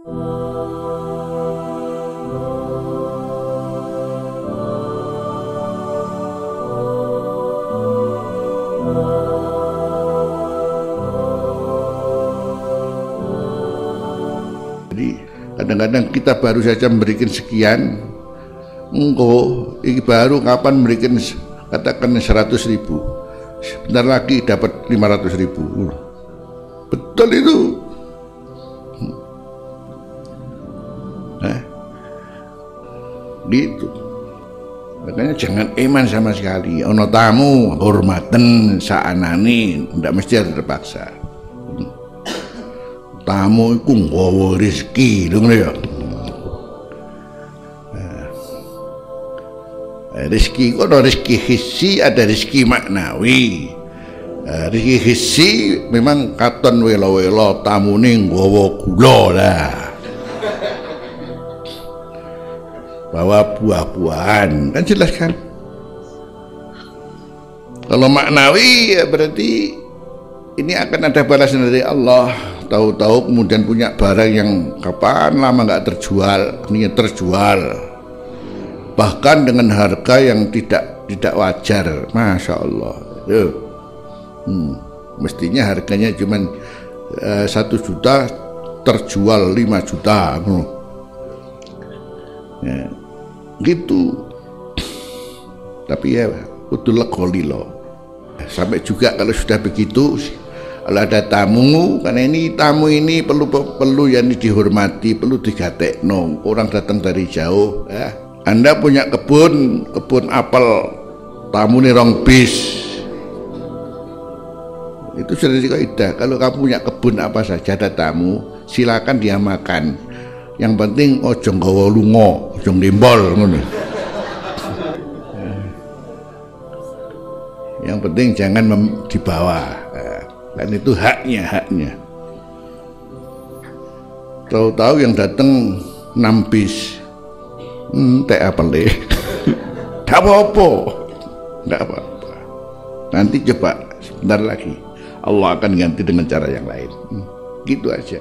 Kadang-kadang kita baru saja memberikan sekian, engkau ini baru kapan memberikan katakan 100 ribu, sebentar lagi dapat 500 ribu. Betul itu. Gitu. Makanya jangan iman sama sekali. Ono tamu hormaten saanani, ndak mesti terpaksa. Tamu iku nggawa rezeki, lho ya. Nah, Rezeki kok ada rezeki hissi, ada rezeki maknawi. Nah, Rezeki hissi memang katon welo-welo tamune nggawa gula lah. Bawa buah-buahan. Kan jelas kan? Kalau maknawi ya berarti ini akan ada balasan dari Allah. Tahu-tahu kemudian punya barang yang kapan lama nggak terjual ini terjual. Bahkan dengan harga yang tidak tidak wajar. Masya Allah. Hmm. mestinya harganya cuma satu juta terjual 5 juta ya. Gitu. Tapi ya legoli loh sampai juga kalau sudah begitu kalau ada tamu karena ini tamu ini perlu perlu yang dihormati perlu digatekno. Orang datang dari jauh ya. Anda punya kebun kebun apel tamu nih rong bis. Itu sudah dikaidah kalau kamu punya kebun apa saja ada tamu silakan dia makan yang penting ojo nggawa lunga ojo ngembol ngono. Yang penting jangan dibawa. Dan itu haknya haknya. Tahu-tahu yang datang nampis hmm, teh apa le? Tak apa-apa. Nggak apa-apa. Nanti coba sebentar lagi. Allah akan ganti dengan cara yang lain. Hmm, gitu aja